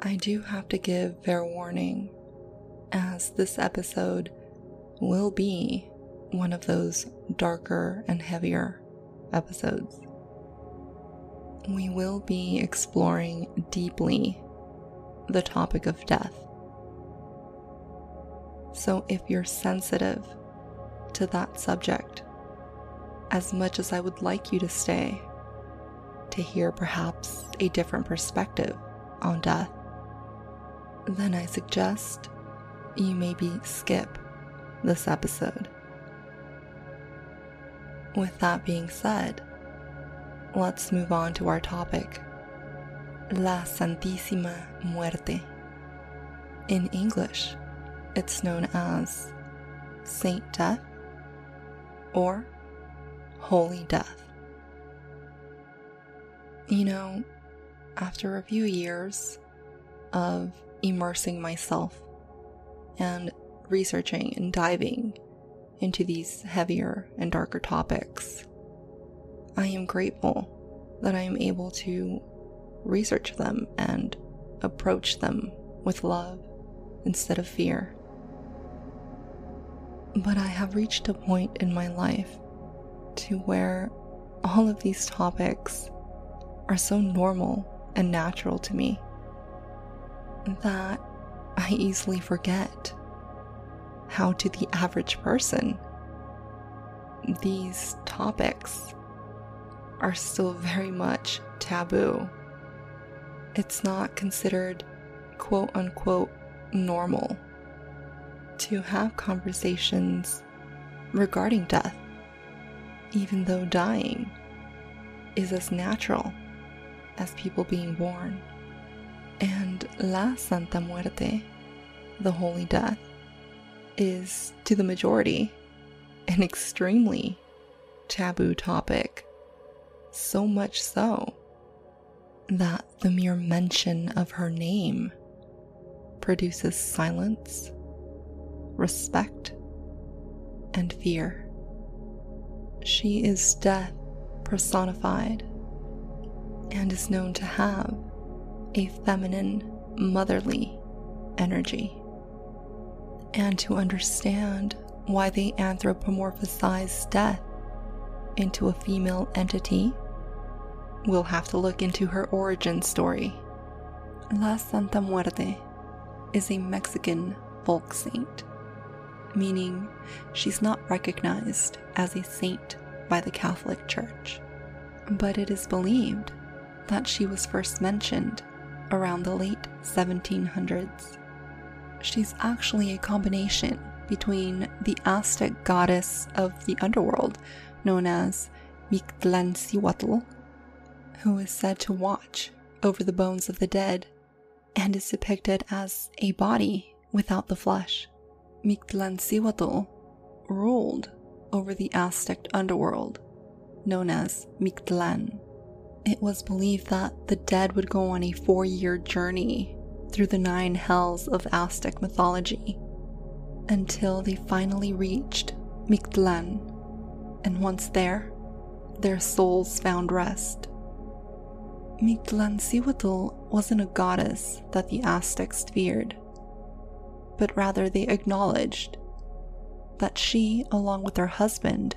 I do have to give fair warning, as this episode will be one of those darker and heavier episodes. We will be exploring deeply the topic of death. So, if you're sensitive to that subject, as much as I would like you to stay to hear perhaps a different perspective on death, then I suggest you maybe skip this episode. With that being said, let's move on to our topic La Santísima Muerte. In English, it's known as Saint Death or Holy Death. You know, after a few years of immersing myself and researching and diving into these heavier and darker topics, I am grateful that I am able to research them and approach them with love instead of fear. But I have reached a point in my life to where all of these topics are so normal and natural to me that I easily forget how, to the average person, these topics are still very much taboo. It's not considered quote unquote normal to have conversations regarding death, even though dying is as natural as people being born. And La Santa Muerte, the Holy Death, is to the majority an extremely taboo topic. So much so that the mere mention of her name produces silence, respect, and fear. She is death personified and is known to have a feminine, motherly energy. And to understand why they anthropomorphize death into a female entity, we'll have to look into her origin story. La Santa Muerte is a Mexican folk saint, meaning she's not recognized as a saint by the Catholic Church, but it is believed that she was first mentioned around the late 1700s. She's actually a combination between the Aztec goddess of the underworld known as Mictlantecuhtli, who is said to watch over the bones of the dead and is depicted as a body without the flesh. Mictlantecuhtli ruled over the Aztec underworld known as Mictlan it was believed that the dead would go on a four year journey through the nine hells of Aztec mythology until they finally reached Mictlan, and once there, their souls found rest. Mictlantecuhtli wasn't a goddess that the Aztecs feared, but rather they acknowledged that she, along with her husband,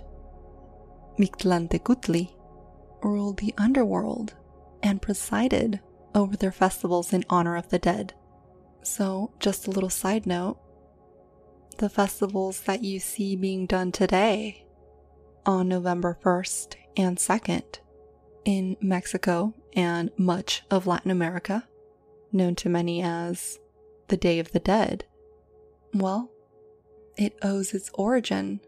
Mictlantecuhtli, ruled the underworld and presided over their festivals in honor of the dead. So, just a little side note the festivals that you see being done today on November 1st and 2nd in Mexico and much of Latin America, known to many as the Day of the Dead, well, it owes its origin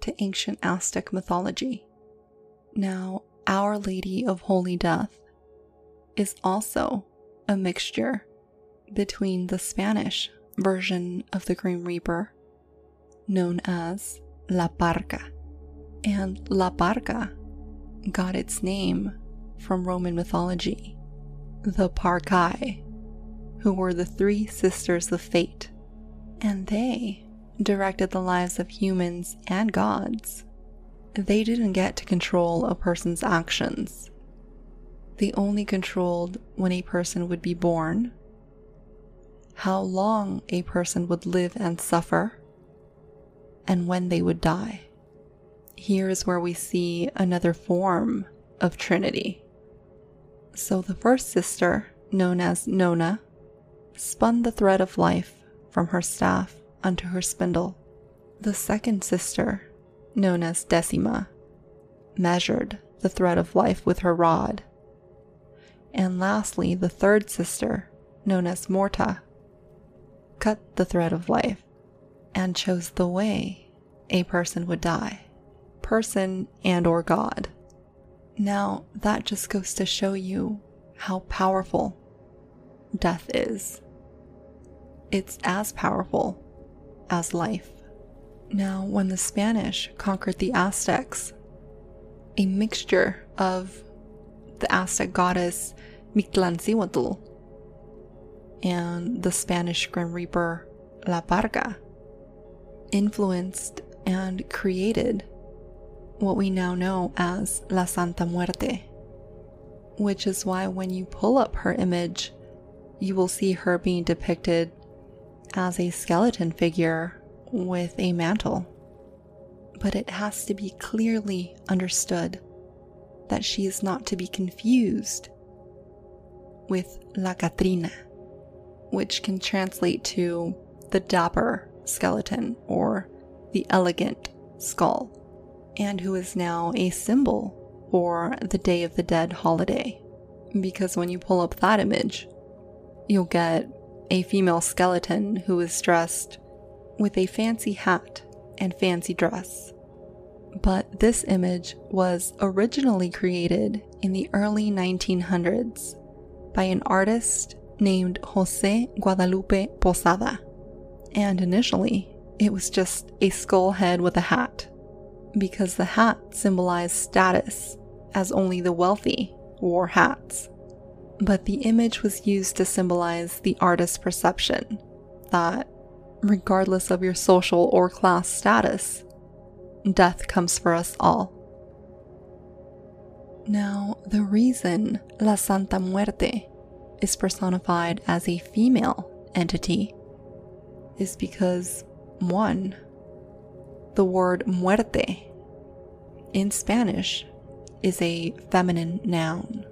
to ancient Aztec mythology. Now, our Lady of Holy Death is also a mixture between the Spanish version of the Grim Reaper, known as La Parca, and La Parca got its name from Roman mythology, the Parcae, who were the three sisters of fate, and they directed the lives of humans and gods. They didn't get to control a person's actions. They only controlled when a person would be born, how long a person would live and suffer, and when they would die. Here is where we see another form of Trinity. So the first sister, known as Nona, spun the thread of life from her staff unto her spindle. The second sister, known as Decima, measured the thread of life with her rod. And lastly, the third sister, known as Morta, cut the thread of life and chose the way a person would die, person and or God. Now, that just goes to show you how powerful death is. It's as powerful as life. Now, when the Spanish conquered the Aztecs, a mixture of the Aztec goddess Mictlantecuhtli and the Spanish Grim Reaper La Parca influenced and created what we now know as La Santa Muerte, which is why when you pull up her image, you will see her being depicted as a skeleton figure with a mantle. But it has to be clearly understood that she is not to be confused with La Catrina, which can translate to the dapper skeleton or the elegant skull, and who is now a symbol for the Day of the Dead holiday. Because when you pull up that image, you'll get a female skeleton who is dressed with a fancy hat and fancy dress. But this image was originally created in the early 1900s by an artist named Jose Guadalupe Posada. And initially, it was just a skull head with a hat, because the hat symbolized status, as only the wealthy wore hats. But the image was used to symbolize the artist's perception that regardless of your social or class status. Death comes for us all. Now, the reason La Santa Muerte is personified as a female entity is because, one, the word muerte in Spanish is a feminine noun.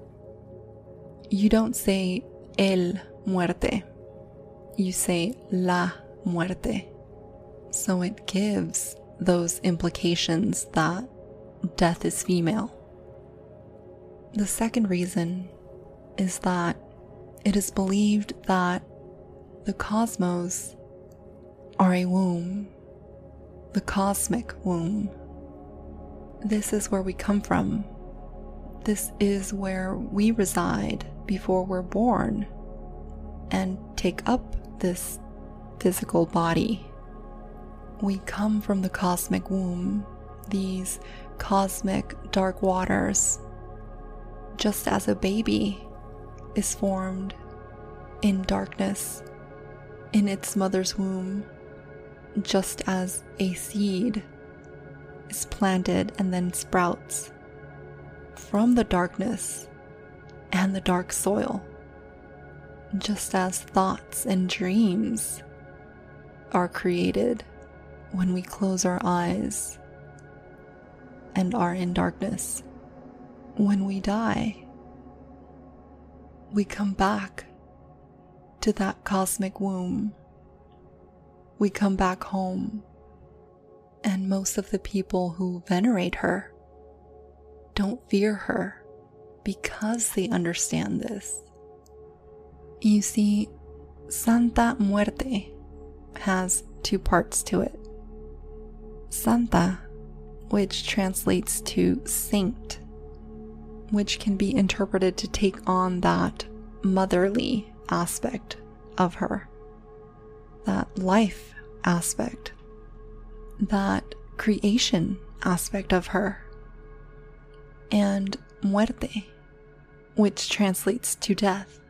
You don't say el muerte, you say la muerte. So it gives those implications that death is female. The second reason is that it is believed that the cosmos are a womb, the cosmic womb. This is where we come from. This is where we reside before we're born and take up this physical body. We come from the cosmic womb, these cosmic dark waters, just as a baby is formed in darkness in its mother's womb, just as a seed is planted and then sprouts from the darkness and the dark soil, just as thoughts and dreams are created when we close our eyes and are in darkness. When we die, we come back to that cosmic womb. We come back home, and most of the people who venerate her don't fear her because they understand this. You see, Santa Muerte has two parts to it. Santa, which translates to saint, which can be interpreted to take on that motherly aspect of her, that life aspect, that creation aspect of her, and muerte, which translates to death.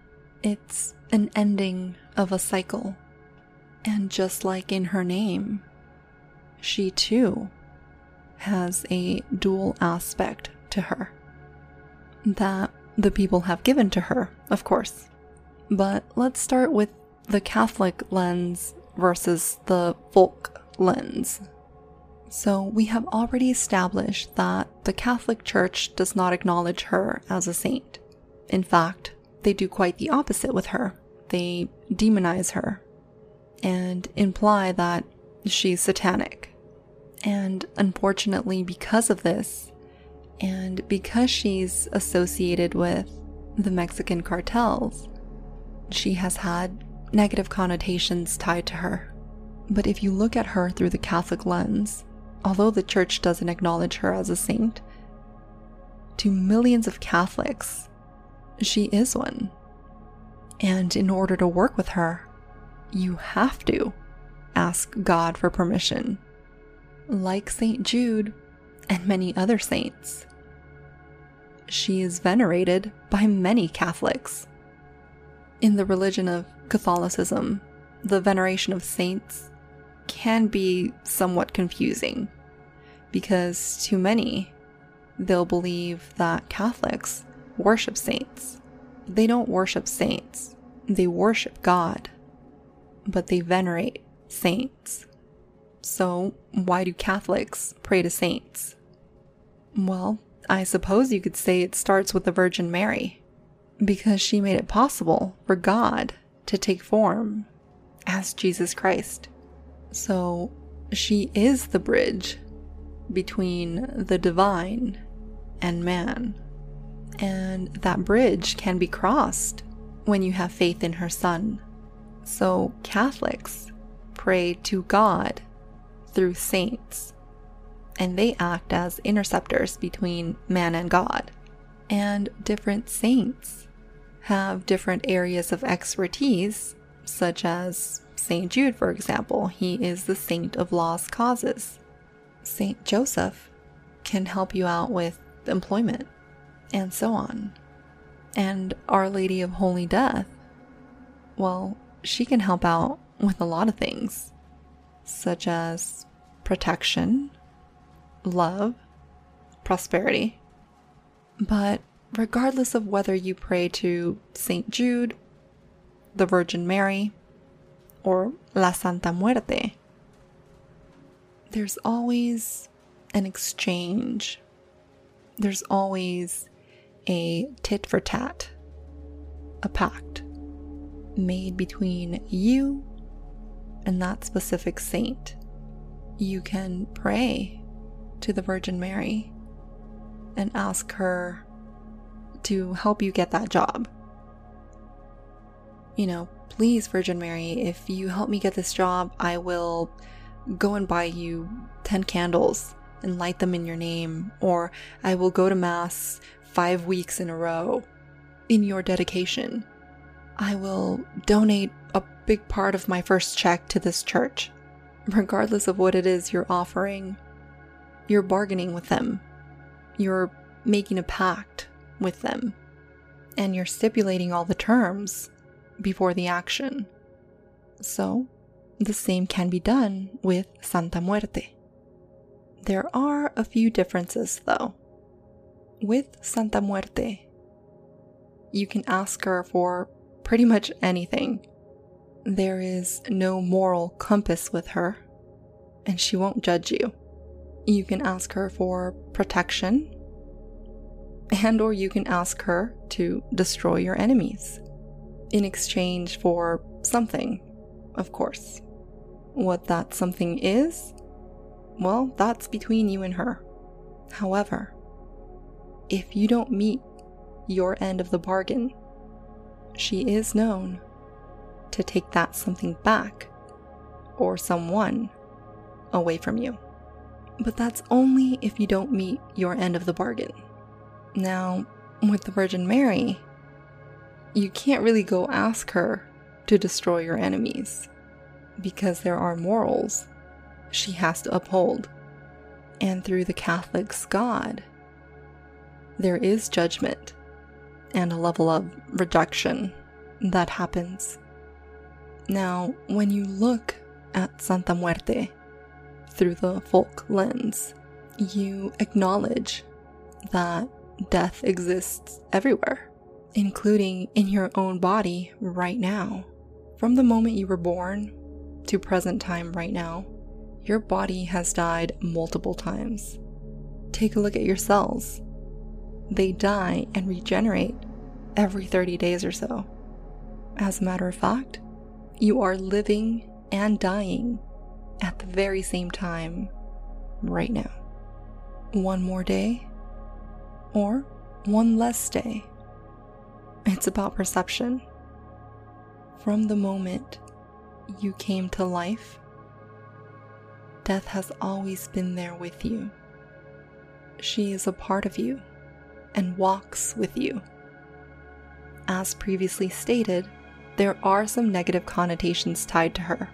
It's an ending of a cycle. And just like in her name, she too has a dual aspect to her that the people have given to her, of course. But let's start with the Catholic lens versus the folk lens. So, we have already established that the Catholic Church does not acknowledge her as a saint. In fact, they do quite the opposite with her. They demonize her and imply that she's satanic. And unfortunately, because of this, and because she's associated with the Mexican cartels, she has had negative connotations tied to her. But if you look at her through the Catholic lens, although the church doesn't acknowledge her as a saint, to millions of Catholics, she is one. And in order to work with her, you have to ask God for permission. Like St. Jude and many other saints, she is venerated by many Catholics. In the religion of Catholicism, the veneration of saints can be somewhat confusing because to many, they'll believe that Catholics worship saints. They don't worship saints, they worship God, but they venerate saints. So, why do Catholics pray to saints? Well, I suppose you could say it starts with the Virgin Mary, because she made it possible for God to take form as Jesus Christ. So, she is the bridge between the divine and man. And that bridge can be crossed when you have faith in her Son. So, Catholics pray to God through saints, and they act as interceptors between man and God. And different saints have different areas of expertise, such as St. Jude, for example. He is the saint of lost causes. St. Joseph can help you out with employment, and so on. And Our Lady of Holy Death, well, she can help out with a lot of things, such as protection, love, prosperity. But regardless of whether you pray to St. Jude, the Virgin Mary, or La Santa Muerte, there's always an exchange. There's always a tit for tat, a pact made between you and that specific saint. You can pray to the Virgin Mary and ask her to help you get that job. You know, please, Virgin Mary, if you help me get this job, I will go and buy you 10 candles and light them in your name, or I will go to Mass five weeks in a row in your dedication. I will donate a big part of my first check to this church. Regardless of what it is you're offering, you're bargaining with them. You're making a pact with them. And you're stipulating all the terms before the action. So, the same can be done with Santa Muerte. There are a few differences though. With Santa Muerte, you can ask her for pretty much anything. There is no moral compass with her, and she won't judge you. You can ask her for protection, and or you can ask her to destroy your enemies in exchange for something, of course. What that something is, well, that's between you and her. However, if you don't meet your end of the bargain, she is known to take that something back or someone away from you. But that's only if you don't meet your end of the bargain. Now, with the Virgin Mary, you can't really go ask her to destroy your enemies because there are morals she has to uphold. And through the Catholic's God, there is judgment and a level of rejection that happens. Now, when you look at Santa Muerte through the folk lens, you acknowledge that death exists everywhere, including in your own body right now. From the moment you were born to present time right now, your body has died multiple times. Take a look at your cells. They die and regenerate every 30 days or so. As a matter of fact, you are living and dying at the very same time right now. One more day, or one less day. It's about perception. From the moment you came to life, death has always been there with you. She is a part of you and walks with you. As previously stated, there are some negative connotations tied to her.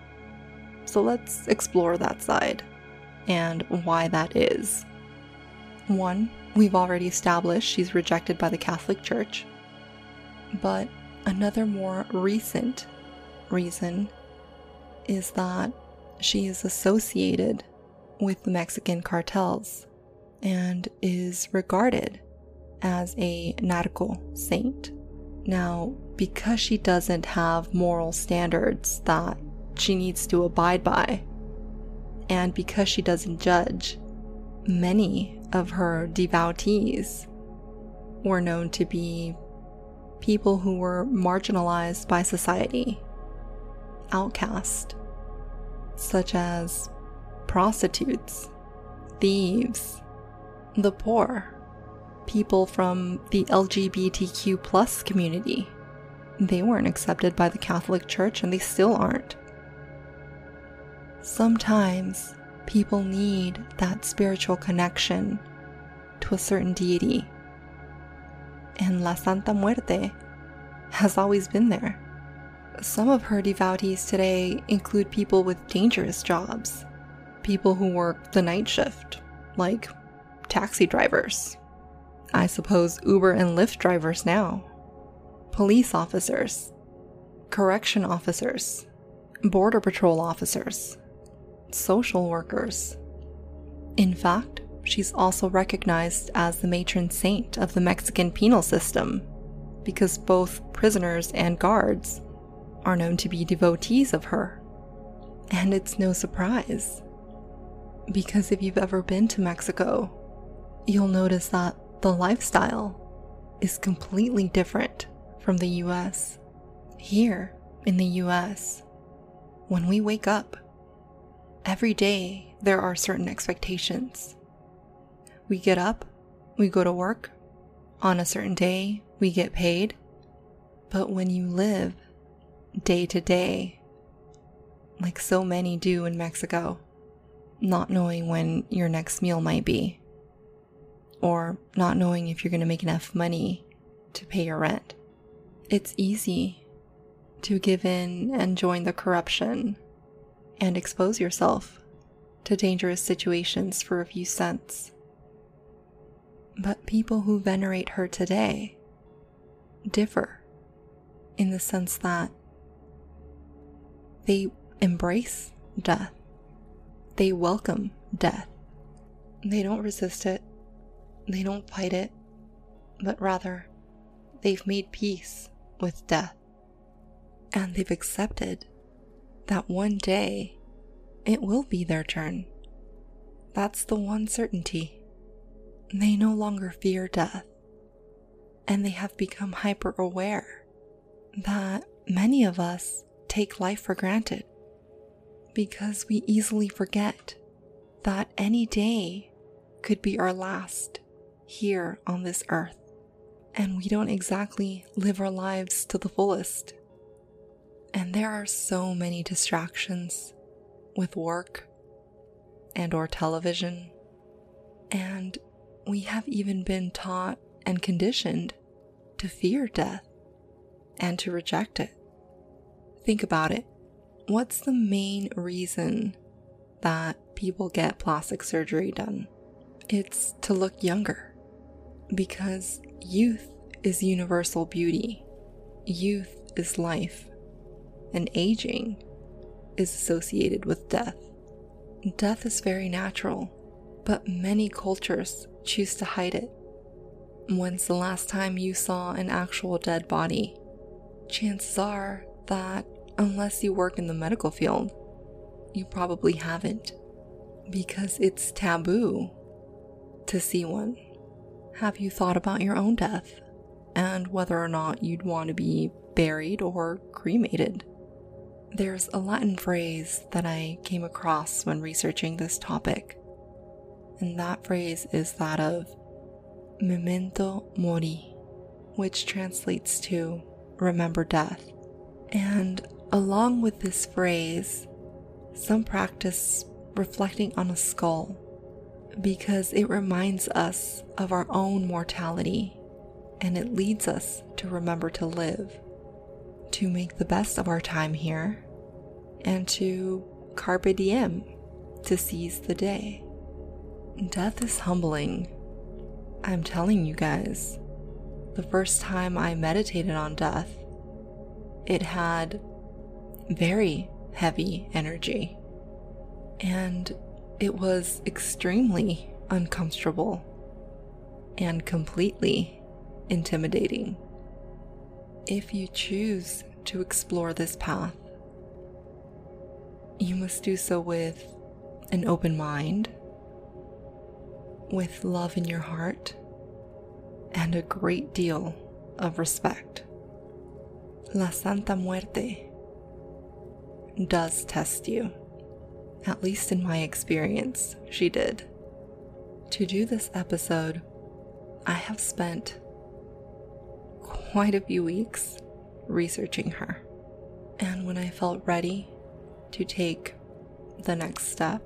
So let's explore that side and why that is. One, we've already established she's rejected by the Catholic Church. But another more recent reason is that she is associated with the Mexican cartels and is regarded as a narco saint. Now, because she doesn't have moral standards that she needs to abide by, and because she doesn't judge, many of her devotees were known to be people who were marginalized by society, outcast, such as prostitutes, thieves, the poor, people from the LGBTQ plus community. They weren't accepted by the Catholic Church and they still aren't. Sometimes people need that spiritual connection to a certain deity. And La Santa Muerte has always been there. Some of her devotees today include people with dangerous jobs, people who work the night shift, like taxi drivers, I suppose Uber and Lyft drivers now, police officers, correction officers, border patrol officers, social workers. In fact, she's also recognized as the matron saint of the Mexican penal system because both prisoners and guards are known to be devotees of her. And it's no surprise. Because if you've ever been to Mexico, you'll notice that the lifestyle is completely different from the US. Here in the US, when we wake up, every day there are certain expectations. We get up, we go to work, on a certain day we get paid, but when you live day to day, like so many do in Mexico, not knowing when your next meal might be, or not knowing if you're going to make enough money to pay your rent. It's easy to give in and join the corruption and expose yourself to dangerous situations for a few cents. But people who venerate her today differ in the sense that they embrace death, they welcome death, they don't resist it, they don't fight it, but rather, they've made peace with death. And they've accepted that one day it will be their turn. That's the one certainty. They no longer fear death. And they have become hyper aware that many of us take life for granted because we easily forget that any day could be our last here on this earth, and we don't exactly live our lives to the fullest. And there are so many distractions with work and or television. And we have even been taught and conditioned to fear death and to reject it. think about it. What's the main reason that people get plastic surgery done? It's to look younger. Because youth is universal beauty, youth is life, and aging is associated with death. Death is very natural, but many cultures choose to hide it. When's the last time you saw an actual dead body? Chances are that, unless you work in the medical field, you probably haven't, because it's taboo to see one. Have you thought about your own death and whether or not you'd want to be buried or cremated? There's a Latin phrase that I came across when researching this topic, and that phrase is that of memento mori, which translates to remember death. And along with this phrase, some practice reflecting on a skull because it reminds us of our own mortality and it leads us to remember to live, to make the best of our time here, and to carpe diem, to seize the day. Death is humbling. I'm telling you guys, the first time I meditated on death, it had very heavy energy. And it was extremely uncomfortable and completely intimidating. If you choose to explore this path, you must do so with an open mind, with love in your heart, and a great deal of respect. La Santa Muerte does test you. At least in my experience, she did. To do this episode, I have spent quite a few weeks researching her. And when I felt ready to take the next step,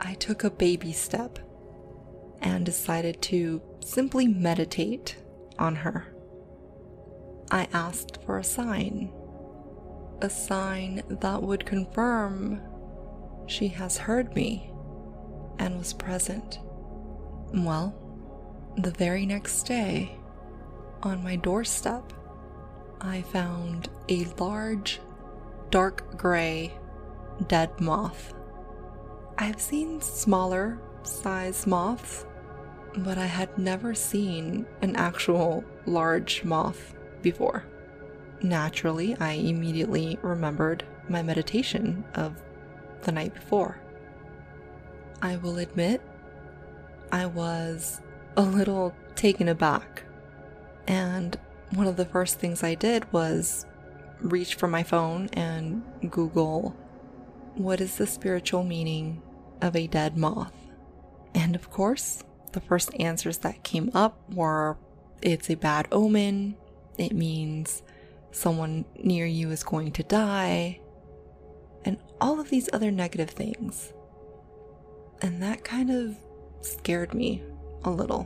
I took a baby step and decided to simply meditate on her. I asked for a sign, a sign that would confirm she has heard me and was present. Well, the very next day, on my doorstep, I found a large, dark gray, dead moth. I've seen smaller size moths, but I had never seen an actual large moth before. Naturally, I immediately remembered my meditation of the night before. I will admit, I was a little taken aback, and one of the first things I did was reach for my phone and Google what is the spiritual meaning of a dead moth? And of course, the first answers that came up were it's a bad omen, it means someone near you is going to die, all of these other negative things. And that kind of scared me a little.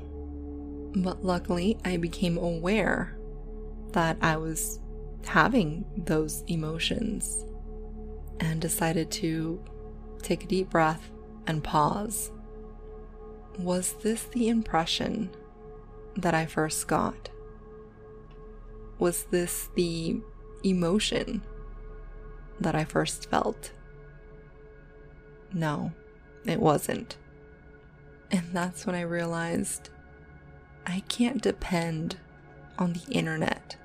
But luckily, I became aware that I was having those emotions and decided to take a deep breath and pause. Was this the impression that I first got? Was this the emotion that I first felt? No, it wasn't. And that's when I realized I can't depend on the internet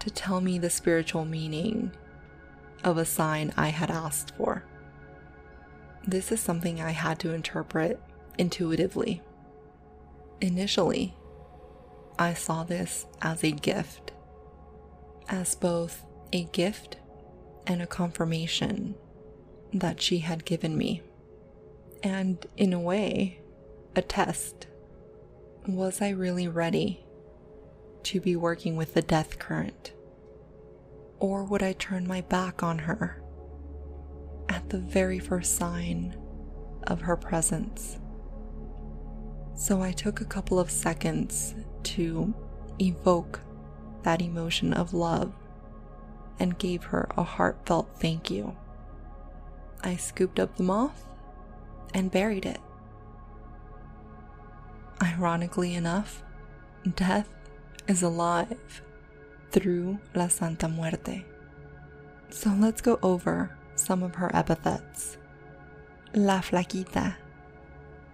to tell me the spiritual meaning of a sign I had asked for. This is something I had to interpret intuitively. Initially, I saw this as a gift, as both a gift and a confirmation that she had given me. And in a way, a test. Was I really ready to be working with the death current? Or would I turn my back on her at the very first sign of her presence? So I took a couple of seconds to evoke that emotion of love and gave her a heartfelt thank you. I scooped up the moth and buried it. Ironically enough, death is alive through La Santa Muerte. So let's go over some of her epithets. La Flaquita,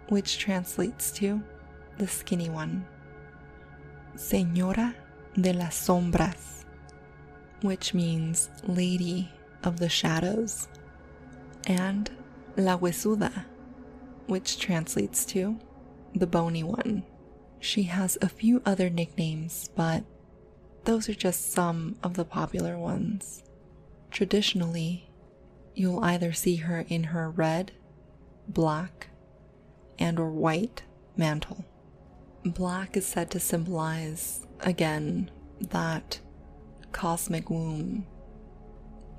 which translates to the skinny one. Señora de las Sombras, which means Lady of the Shadows. And La Huesuda, which translates to the bony one. She has a few other nicknames, but those are just some of the popular ones. Traditionally, you'll either see her in her red, black, and or white mantle. Black is said to symbolize again that cosmic womb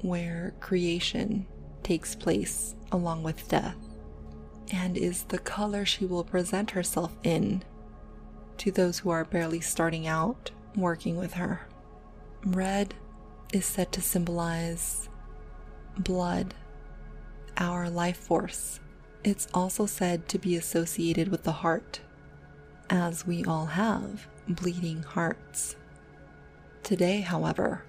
where creation takes place along with death and is the color she will present herself in to those who are barely starting out working with her. Red is said to symbolize blood, our life force. It's also said to be associated with the heart, as we all have bleeding hearts. Today, however,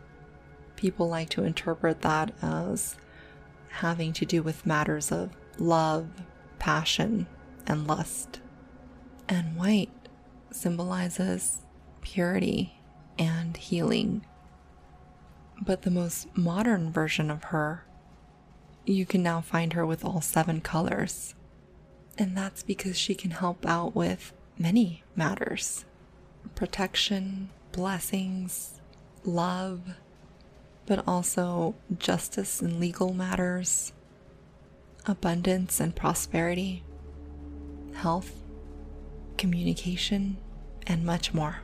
people like to interpret that as having to do with matters of love, passion, and lust. And white symbolizes purity and healing. But the most modern version of her, you can now find her with all seven colors. And that's because she can help out with many matters protection, blessings, love, but also justice and legal matters, abundance and prosperity, health, communication, and much more.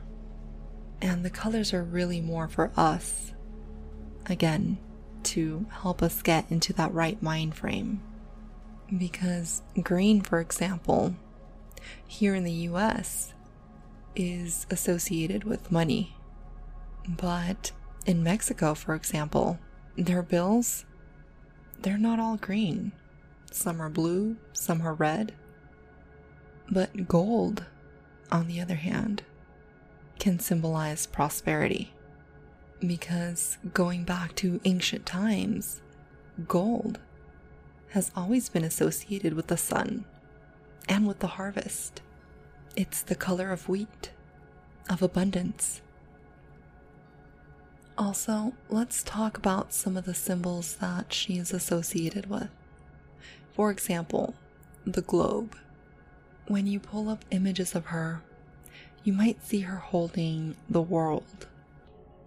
And the colors are really more for us, again, to help us get into that right mind frame. Because green, for example, here in the US, is associated with money. But in Mexico, for example, their bills, they're not all green. Some are blue, some are red. But gold, on the other hand, can symbolize prosperity. Because going back to ancient times, gold has always been associated with the sun and with the harvest. It's the color of wheat, of abundance. Also, let's talk about some of the symbols that she is associated with. For example, the globe. When you pull up images of her, you might see her holding the world.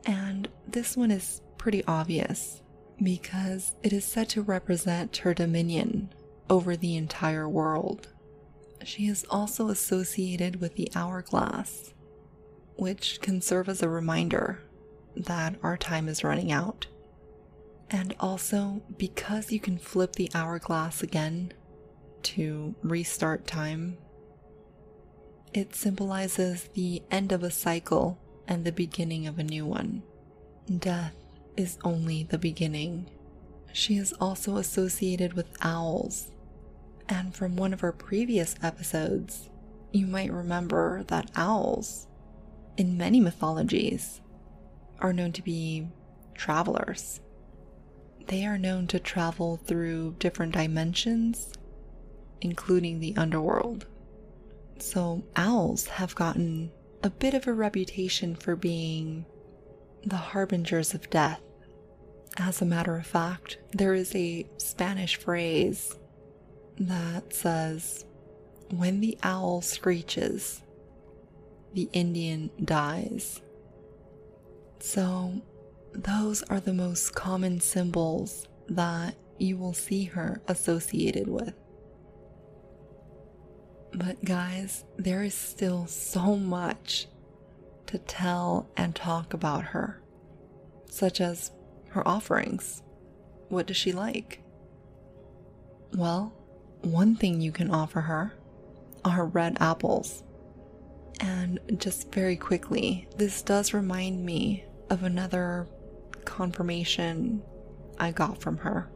And this one is pretty obvious because it is said to represent her dominion over the entire world. She is also associated with the hourglass, which can serve as a reminder that our time is running out. And also, because you can flip the hourglass again to restart time, it symbolizes the end of a cycle and the beginning of a new one. Death is only the beginning. She is also associated with owls. And from one of our previous episodes, you might remember that owls, in many mythologies, are known to be travelers. They are known to travel through different dimensions, including the underworld. So, owls have gotten a bit of a reputation for being the harbingers of death. As a matter of fact, there is a Spanish phrase that says, When the owl screeches, the Indian dies. So, those are the most common symbols that you will see her associated with. But, guys, there is still so much to tell and talk about her, such as her offerings. What does she like? Well, one thing you can offer her are red apples. And just very quickly, this does remind me of another confirmation I got from her.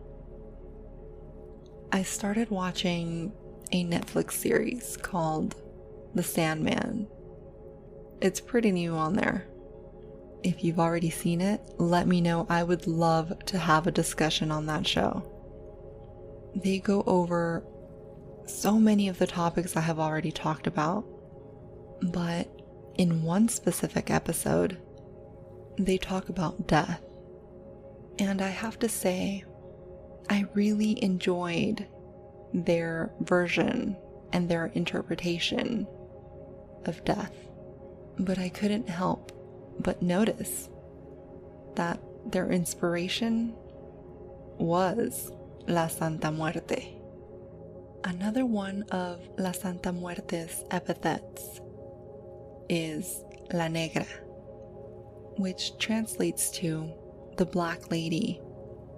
I started watching a Netflix series called The Sandman. It's pretty new on there. If you've already seen it, let me know. I would love to have a discussion on that show. They go over so many of the topics I have already talked about, but in one specific episode, they talk about death. And I have to say, I really enjoyed their version and their interpretation of death. But I couldn't help but notice that their inspiration was La Santa Muerte. Another one of La Santa Muerte's epithets is La Negra, which translates to the Black Lady,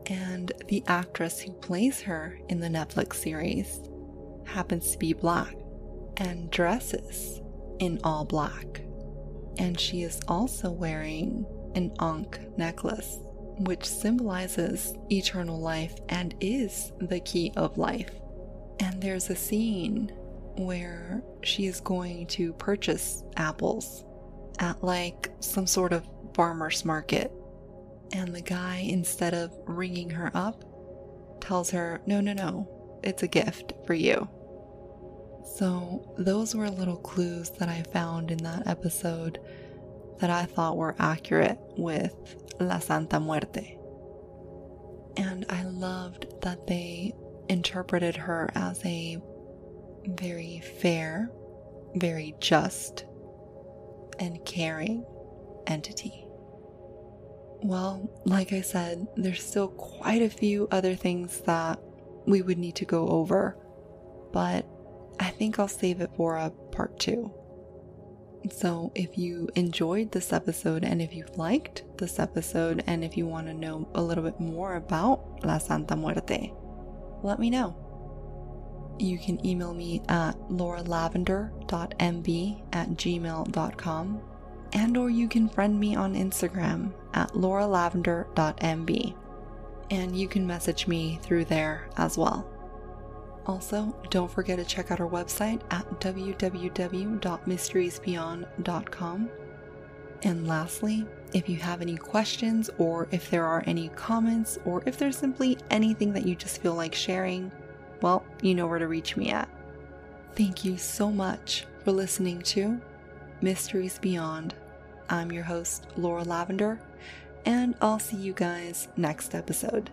and the actress who plays her in the Netflix series happens to be black and dresses in all black. And she is also wearing an Ankh necklace, which symbolizes eternal life and is the key of life. And there's a scene where she is going to purchase apples at like some sort of farmer's market. And the guy, instead of ringing her up, tells her, No, no, no, it's a gift for you. So, those were little clues that I found in that episode that I thought were accurate with La Santa Muerte. And I loved that they interpreted her as a very fair, very just, and caring entity. Well, like I said, there's still quite a few other things that we would need to go over, but I think I'll save it for a part two. So, if you enjoyed this episode and if you liked this episode and if you want to know a little bit more about La Santa Muerte, let me know. You can email me at lauralavender.mb at gmail.com and or you can friend me on Instagram at lauralavender.mb and you can message me through there as well. Also, don't forget to check out our website at www.mysteriesbeyond.com. And lastly, if you have any questions or if there are any comments or if there's simply anything that you just feel like sharing, well, you know where to reach me at. Thank you so much for listening to Mysteries Beyond. I'm your host, Laura Lavender, and I'll see you guys next episode.